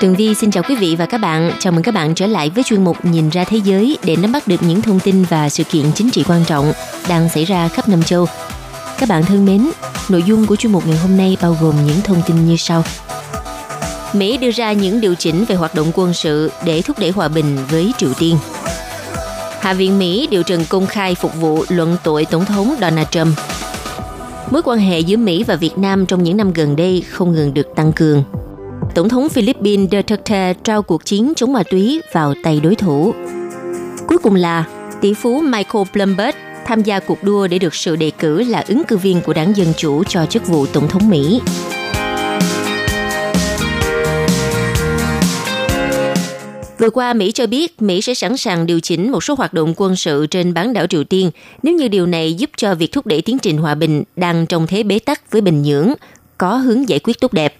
Tường Vi xin chào quý vị và các bạn. Chào mừng các bạn trở lại với chuyên mục Nhìn ra thế giới để nắm bắt được những thông tin và sự kiện chính trị quan trọng đang xảy ra khắp năm châu. Các bạn thân mến, nội dung của chuyên mục ngày hôm nay bao gồm những thông tin như sau. Mỹ đưa ra những điều chỉnh về hoạt động quân sự để thúc đẩy hòa bình với Triều Tiên. Hạ viện Mỹ điều trần công khai phục vụ luận tội Tổng thống Donald Trump. Mối quan hệ giữa Mỹ và Việt Nam trong những năm gần đây không ngừng được tăng cường. Tổng thống Philippines Duterte trao cuộc chiến chống ma túy vào tay đối thủ. Cuối cùng là tỷ phú Michael Bloomberg tham gia cuộc đua để được sự đề cử là ứng cử viên của đảng Dân Chủ cho chức vụ Tổng thống Mỹ. Vừa qua, Mỹ cho biết Mỹ sẽ sẵn sàng điều chỉnh một số hoạt động quân sự trên bán đảo Triều Tiên nếu như điều này giúp cho việc thúc đẩy tiến trình hòa bình đang trong thế bế tắc với Bình Nhưỡng có hướng giải quyết tốt đẹp.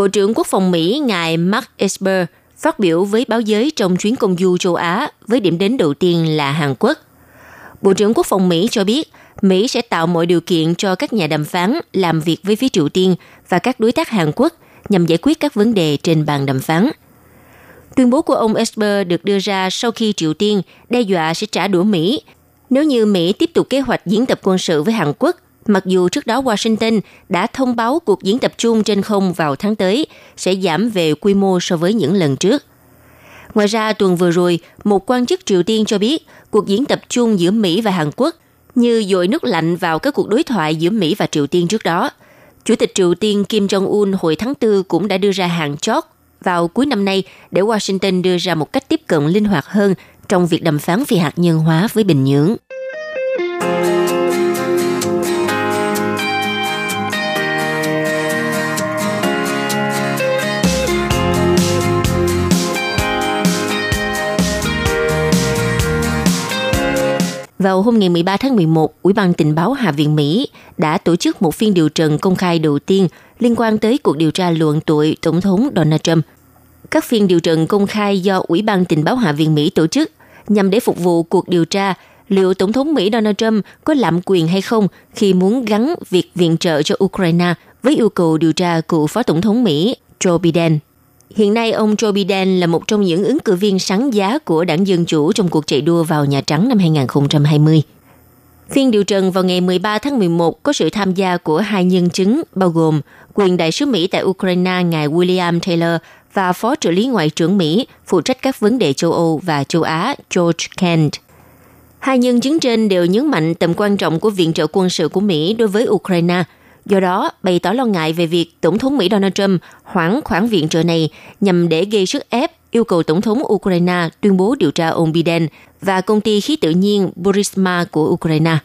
Bộ trưởng Quốc phòng Mỹ ngài Mark Esper phát biểu với báo giới trong chuyến công du châu Á với điểm đến đầu tiên là Hàn Quốc. Bộ trưởng Quốc phòng Mỹ cho biết, Mỹ sẽ tạo mọi điều kiện cho các nhà đàm phán làm việc với phía Triều Tiên và các đối tác Hàn Quốc nhằm giải quyết các vấn đề trên bàn đàm phán. Tuyên bố của ông Esper được đưa ra sau khi Triều Tiên đe dọa sẽ trả đũa Mỹ nếu như Mỹ tiếp tục kế hoạch diễn tập quân sự với Hàn Quốc mặc dù trước đó Washington đã thông báo cuộc diễn tập chung trên không vào tháng tới sẽ giảm về quy mô so với những lần trước. Ngoài ra, tuần vừa rồi, một quan chức Triều Tiên cho biết cuộc diễn tập chung giữa Mỹ và Hàn Quốc như dội nước lạnh vào các cuộc đối thoại giữa Mỹ và Triều Tiên trước đó. Chủ tịch Triều Tiên Kim Jong-un hồi tháng 4 cũng đã đưa ra hàng chót vào cuối năm nay để Washington đưa ra một cách tiếp cận linh hoạt hơn trong việc đàm phán phi hạt nhân hóa với Bình Nhưỡng. Vào hôm ngày 13 tháng 11, Ủy ban tình báo Hạ viện Mỹ đã tổ chức một phiên điều trần công khai đầu tiên liên quan tới cuộc điều tra luận tội Tổng thống Donald Trump. Các phiên điều trần công khai do Ủy ban tình báo Hạ viện Mỹ tổ chức nhằm để phục vụ cuộc điều tra liệu Tổng thống Mỹ Donald Trump có lạm quyền hay không khi muốn gắn việc viện trợ cho Ukraine với yêu cầu điều tra cựu Phó Tổng thống Mỹ Joe Biden. Hiện nay, ông Joe Biden là một trong những ứng cử viên sáng giá của đảng Dân Chủ trong cuộc chạy đua vào Nhà Trắng năm 2020. Phiên điều trần vào ngày 13 tháng 11 có sự tham gia của hai nhân chứng bao gồm quyền đại sứ Mỹ tại Ukraine ngài William Taylor và phó trợ lý ngoại trưởng Mỹ phụ trách các vấn đề châu Âu và châu Á George Kent. Hai nhân chứng trên đều nhấn mạnh tầm quan trọng của viện trợ quân sự của Mỹ đối với Ukraine – Do đó, bày tỏ lo ngại về việc Tổng thống Mỹ Donald Trump hoãn khoản viện trợ này nhằm để gây sức ép yêu cầu Tổng thống Ukraine tuyên bố điều tra ông Biden và công ty khí tự nhiên Burisma của Ukraine.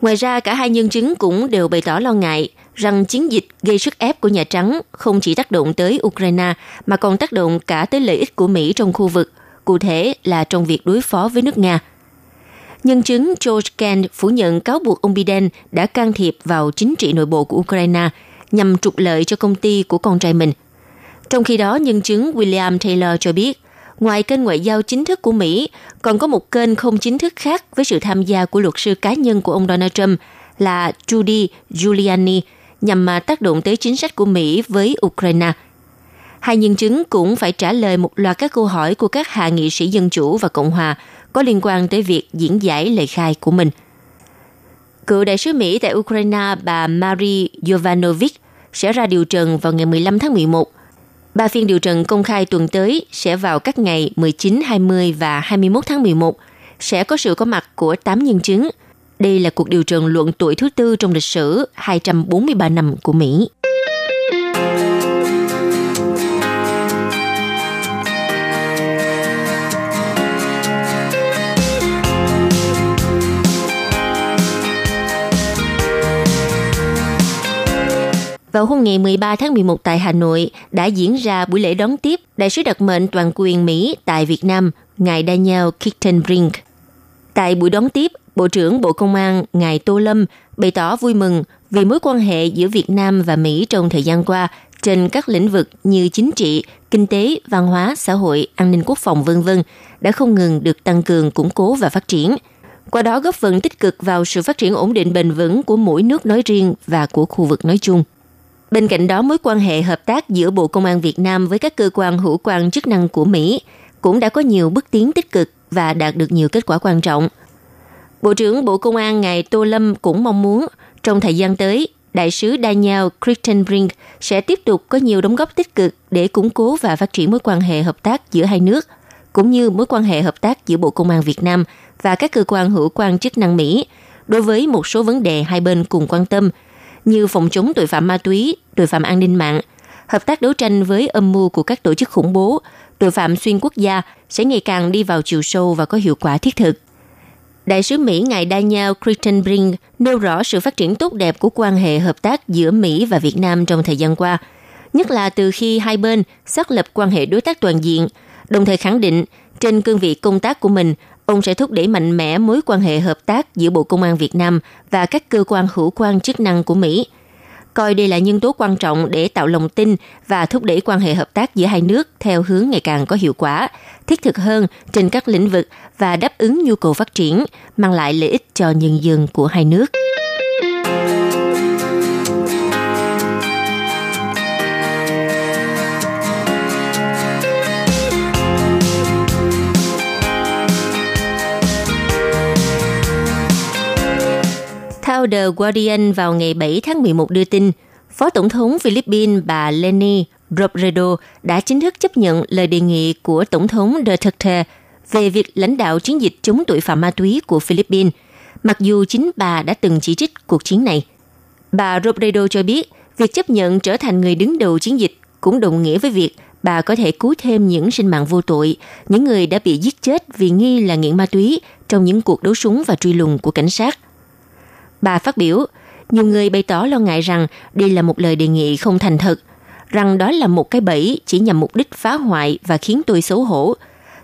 Ngoài ra, cả hai nhân chứng cũng đều bày tỏ lo ngại rằng chiến dịch gây sức ép của Nhà Trắng không chỉ tác động tới Ukraine mà còn tác động cả tới lợi ích của Mỹ trong khu vực, cụ thể là trong việc đối phó với nước Nga – Nhân chứng George Kent phủ nhận cáo buộc ông Biden đã can thiệp vào chính trị nội bộ của Ukraine nhằm trục lợi cho công ty của con trai mình. Trong khi đó, nhân chứng William Taylor cho biết, ngoài kênh ngoại giao chính thức của Mỹ, còn có một kênh không chính thức khác với sự tham gia của luật sư cá nhân của ông Donald Trump là Judy Giuliani nhằm mà tác động tới chính sách của Mỹ với Ukraine. Hai nhân chứng cũng phải trả lời một loạt các câu hỏi của các hạ nghị sĩ Dân Chủ và Cộng hòa có liên quan tới việc diễn giải lời khai của mình. Cựu đại sứ Mỹ tại Ukraine bà Marie Jovanovic sẽ ra điều trần vào ngày 15 tháng 11. Ba phiên điều trần công khai tuần tới sẽ vào các ngày 19, 20 và 21 tháng 11. Sẽ có sự có mặt của 8 nhân chứng. Đây là cuộc điều trần luận tuổi thứ tư trong lịch sử 243 năm của Mỹ. Vào hôm ngày 13 tháng 11 tại Hà Nội đã diễn ra buổi lễ đón tiếp Đại sứ đặc mệnh toàn quyền Mỹ tại Việt Nam, ngài Daniel Kittenbrink. Tại buổi đón tiếp, Bộ trưởng Bộ Công an ngài Tô Lâm bày tỏ vui mừng vì mối quan hệ giữa Việt Nam và Mỹ trong thời gian qua trên các lĩnh vực như chính trị, kinh tế, văn hóa, xã hội, an ninh quốc phòng v.v. đã không ngừng được tăng cường, củng cố và phát triển. Qua đó góp phần tích cực vào sự phát triển ổn định bền vững của mỗi nước nói riêng và của khu vực nói chung. Bên cạnh đó, mối quan hệ hợp tác giữa Bộ Công an Việt Nam với các cơ quan hữu quan chức năng của Mỹ cũng đã có nhiều bước tiến tích cực và đạt được nhiều kết quả quan trọng. Bộ trưởng Bộ Công an ngài Tô Lâm cũng mong muốn trong thời gian tới, Đại sứ Daniel Crittenbrink sẽ tiếp tục có nhiều đóng góp tích cực để củng cố và phát triển mối quan hệ hợp tác giữa hai nước, cũng như mối quan hệ hợp tác giữa Bộ Công an Việt Nam và các cơ quan hữu quan chức năng Mỹ đối với một số vấn đề hai bên cùng quan tâm – như phòng chống tội phạm ma túy, tội phạm an ninh mạng, hợp tác đấu tranh với âm mưu của các tổ chức khủng bố, tội phạm xuyên quốc gia sẽ ngày càng đi vào chiều sâu và có hiệu quả thiết thực. Đại sứ Mỹ ngài Daniel Crittenbrink nêu rõ sự phát triển tốt đẹp của quan hệ hợp tác giữa Mỹ và Việt Nam trong thời gian qua, nhất là từ khi hai bên xác lập quan hệ đối tác toàn diện, đồng thời khẳng định trên cương vị công tác của mình, ông sẽ thúc đẩy mạnh mẽ mối quan hệ hợp tác giữa Bộ Công an Việt Nam và các cơ quan hữu quan chức năng của Mỹ. Coi đây là nhân tố quan trọng để tạo lòng tin và thúc đẩy quan hệ hợp tác giữa hai nước theo hướng ngày càng có hiệu quả, thiết thực hơn trên các lĩnh vực và đáp ứng nhu cầu phát triển, mang lại lợi ích cho nhân dân của hai nước. Theo The Guardian vào ngày 7 tháng 11 đưa tin, Phó Tổng thống Philippines bà Leni Robredo đã chính thức chấp nhận lời đề nghị của Tổng thống Duterte về việc lãnh đạo chiến dịch chống tội phạm ma túy của Philippines, mặc dù chính bà đã từng chỉ trích cuộc chiến này. Bà Robredo cho biết, việc chấp nhận trở thành người đứng đầu chiến dịch cũng đồng nghĩa với việc bà có thể cứu thêm những sinh mạng vô tội, những người đã bị giết chết vì nghi là nghiện ma túy trong những cuộc đấu súng và truy lùng của cảnh sát. Bà phát biểu, nhiều người bày tỏ lo ngại rằng đây là một lời đề nghị không thành thật, rằng đó là một cái bẫy chỉ nhằm mục đích phá hoại và khiến tôi xấu hổ.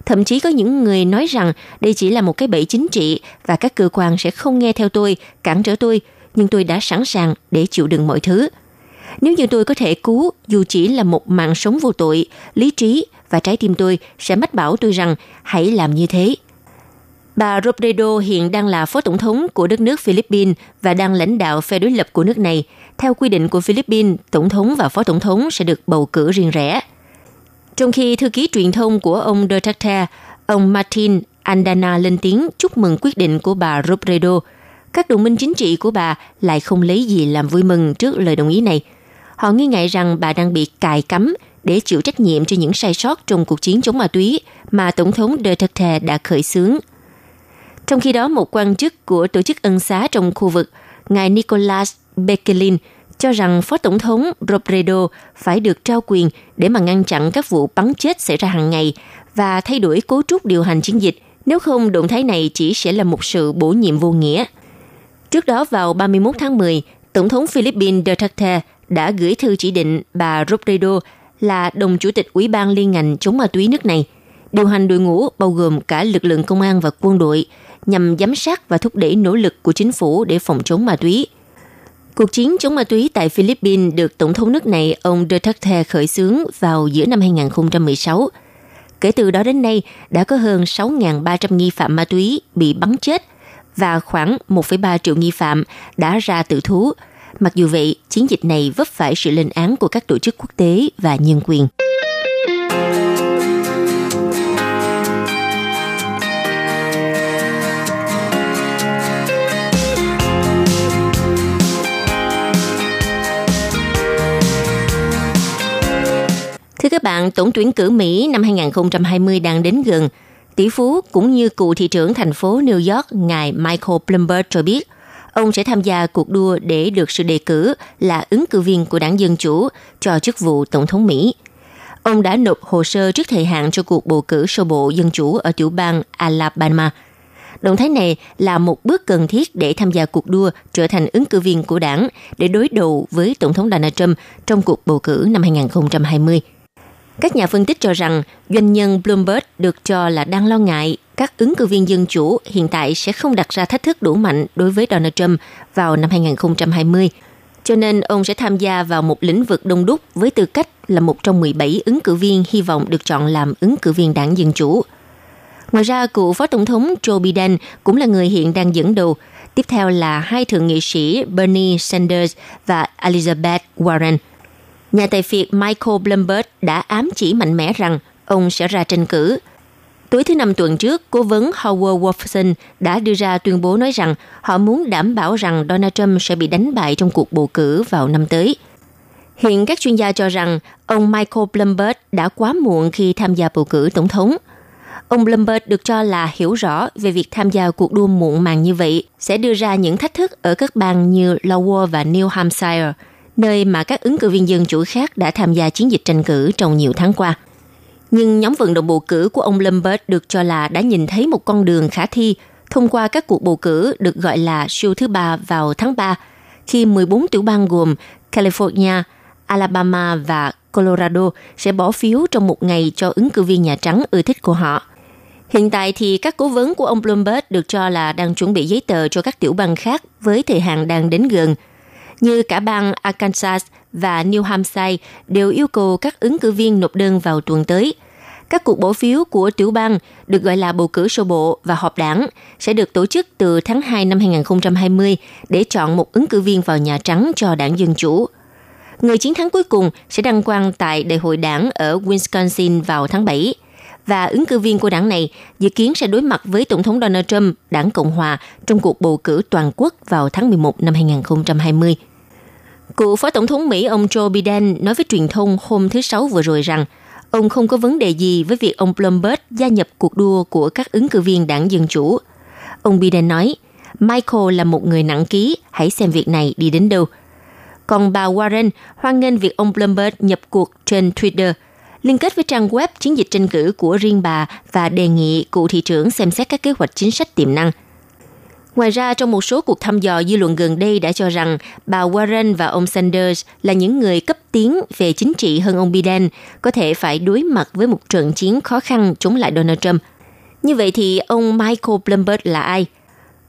Thậm chí có những người nói rằng đây chỉ là một cái bẫy chính trị và các cơ quan sẽ không nghe theo tôi, cản trở tôi, nhưng tôi đã sẵn sàng để chịu đựng mọi thứ. Nếu như tôi có thể cứu dù chỉ là một mạng sống vô tội, lý trí và trái tim tôi sẽ mách bảo tôi rằng hãy làm như thế. Bà Robredo hiện đang là phó tổng thống của đất nước Philippines và đang lãnh đạo phe đối lập của nước này. Theo quy định của Philippines, tổng thống và phó tổng thống sẽ được bầu cử riêng rẽ. Trong khi thư ký truyền thông của ông Duterte, ông Martin Andana lên tiếng chúc mừng quyết định của bà Robredo, các đồng minh chính trị của bà lại không lấy gì làm vui mừng trước lời đồng ý này. Họ nghi ngại rằng bà đang bị cài cắm để chịu trách nhiệm cho những sai sót trong cuộc chiến chống ma túy mà Tổng thống Duterte đã khởi xướng trong khi đó, một quan chức của tổ chức ân xá trong khu vực, ngài Nicolas Bekelin, cho rằng Phó Tổng thống Robredo phải được trao quyền để mà ngăn chặn các vụ bắn chết xảy ra hàng ngày và thay đổi cấu trúc điều hành chiến dịch, nếu không động thái này chỉ sẽ là một sự bổ nhiệm vô nghĩa. Trước đó vào 31 tháng 10, Tổng thống Philippines Duterte đã gửi thư chỉ định bà Robredo là đồng chủ tịch Ủy ban liên ngành chống ma túy nước này, điều hành đội ngũ bao gồm cả lực lượng công an và quân đội nhằm giám sát và thúc đẩy nỗ lực của chính phủ để phòng chống ma túy. Cuộc chiến chống ma túy tại Philippines được Tổng thống nước này ông Duterte khởi xướng vào giữa năm 2016. Kể từ đó đến nay, đã có hơn 6.300 nghi phạm ma túy bị bắn chết và khoảng 1,3 triệu nghi phạm đã ra tự thú. Mặc dù vậy, chiến dịch này vấp phải sự lên án của các tổ chức quốc tế và nhân quyền. Thưa các bạn, tổng tuyển cử Mỹ năm 2020 đang đến gần. Tỷ phú cũng như cựu thị trưởng thành phố New York, ngài Michael Bloomberg cho biết, ông sẽ tham gia cuộc đua để được sự đề cử là ứng cử viên của đảng Dân Chủ cho chức vụ Tổng thống Mỹ. Ông đã nộp hồ sơ trước thời hạn cho cuộc bầu cử sơ bộ Dân Chủ ở tiểu bang Alabama. Động thái này là một bước cần thiết để tham gia cuộc đua trở thành ứng cử viên của đảng để đối đầu với Tổng thống Donald Trump trong cuộc bầu cử năm 2020. Các nhà phân tích cho rằng doanh nhân Bloomberg được cho là đang lo ngại các ứng cử viên dân chủ hiện tại sẽ không đặt ra thách thức đủ mạnh đối với Donald Trump vào năm 2020. Cho nên ông sẽ tham gia vào một lĩnh vực đông đúc với tư cách là một trong 17 ứng cử viên hy vọng được chọn làm ứng cử viên đảng Dân Chủ. Ngoài ra, cựu Phó Tổng thống Joe Biden cũng là người hiện đang dẫn đầu. Tiếp theo là hai thượng nghị sĩ Bernie Sanders và Elizabeth Warren. Nhà tài phiệt Michael Bloomberg đã ám chỉ mạnh mẽ rằng ông sẽ ra tranh cử. Tối thứ năm tuần trước, cố vấn Howard Wolfson đã đưa ra tuyên bố nói rằng họ muốn đảm bảo rằng Donald Trump sẽ bị đánh bại trong cuộc bầu cử vào năm tới. Hiện các chuyên gia cho rằng ông Michael Bloomberg đã quá muộn khi tham gia bầu cử tổng thống – Ông Bloomberg được cho là hiểu rõ về việc tham gia cuộc đua muộn màng như vậy sẽ đưa ra những thách thức ở các bang như Iowa và New Hampshire, nơi mà các ứng cử viên dân chủ khác đã tham gia chiến dịch tranh cử trong nhiều tháng qua. Nhưng nhóm vận động bầu cử của ông Bloomberg được cho là đã nhìn thấy một con đường khả thi thông qua các cuộc bầu cử được gọi là siêu thứ ba vào tháng 3, khi 14 tiểu bang gồm California, Alabama và Colorado sẽ bỏ phiếu trong một ngày cho ứng cử viên Nhà Trắng ưa thích của họ – Hiện tại thì các cố vấn của ông Bloomberg được cho là đang chuẩn bị giấy tờ cho các tiểu bang khác với thời hạn đang đến gần. Như cả bang Arkansas và New Hampshire đều yêu cầu các ứng cử viên nộp đơn vào tuần tới. Các cuộc bỏ phiếu của tiểu bang được gọi là bầu cử sơ bộ và họp đảng sẽ được tổ chức từ tháng 2 năm 2020 để chọn một ứng cử viên vào Nhà Trắng cho đảng Dân Chủ. Người chiến thắng cuối cùng sẽ đăng quang tại đại hội đảng ở Wisconsin vào tháng 7 và ứng cử viên của đảng này dự kiến sẽ đối mặt với Tổng thống Donald Trump, đảng Cộng Hòa, trong cuộc bầu cử toàn quốc vào tháng 11 năm 2020. Cựu Phó Tổng thống Mỹ ông Joe Biden nói với truyền thông hôm thứ Sáu vừa rồi rằng ông không có vấn đề gì với việc ông Bloomberg gia nhập cuộc đua của các ứng cử viên đảng Dân Chủ. Ông Biden nói, Michael là một người nặng ký, hãy xem việc này đi đến đâu. Còn bà Warren hoan nghênh việc ông Bloomberg nhập cuộc trên Twitter – liên kết với trang web chiến dịch tranh cử của riêng bà và đề nghị cựu thị trưởng xem xét các kế hoạch chính sách tiềm năng. Ngoài ra, trong một số cuộc thăm dò dư luận gần đây đã cho rằng bà Warren và ông Sanders là những người cấp tiến về chính trị hơn ông Biden, có thể phải đối mặt với một trận chiến khó khăn chống lại Donald Trump. Như vậy thì ông Michael Bloomberg là ai?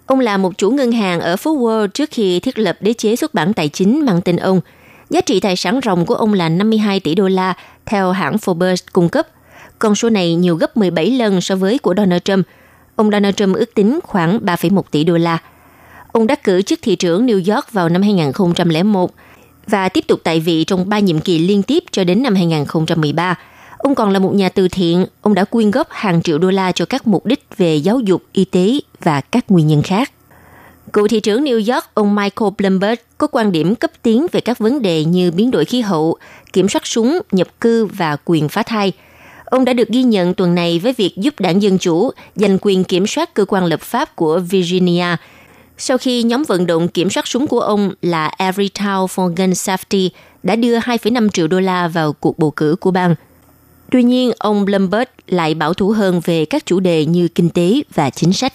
Ông là một chủ ngân hàng ở phố Wall trước khi thiết lập đế chế xuất bản tài chính mang tên ông – Giá trị tài sản ròng của ông là 52 tỷ đô la, theo hãng Forbes cung cấp. Con số này nhiều gấp 17 lần so với của Donald Trump. Ông Donald Trump ước tính khoảng 3,1 tỷ đô la. Ông đắc cử chức thị trưởng New York vào năm 2001 và tiếp tục tại vị trong 3 nhiệm kỳ liên tiếp cho đến năm 2013. Ông còn là một nhà từ thiện, ông đã quyên góp hàng triệu đô la cho các mục đích về giáo dục, y tế và các nguyên nhân khác. Cựu thị trưởng New York, ông Michael Bloomberg có quan điểm cấp tiến về các vấn đề như biến đổi khí hậu, kiểm soát súng, nhập cư và quyền phá thai. Ông đã được ghi nhận tuần này với việc giúp đảng Dân Chủ giành quyền kiểm soát cơ quan lập pháp của Virginia sau khi nhóm vận động kiểm soát súng của ông là Every Town for Gun Safety đã đưa 2,5 triệu đô la vào cuộc bầu cử của bang. Tuy nhiên, ông Bloomberg lại bảo thủ hơn về các chủ đề như kinh tế và chính sách.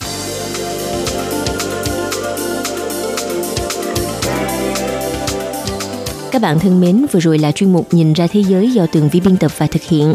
Các bạn thân mến, vừa rồi là chuyên mục Nhìn ra thế giới do Tường Vi biên tập và thực hiện.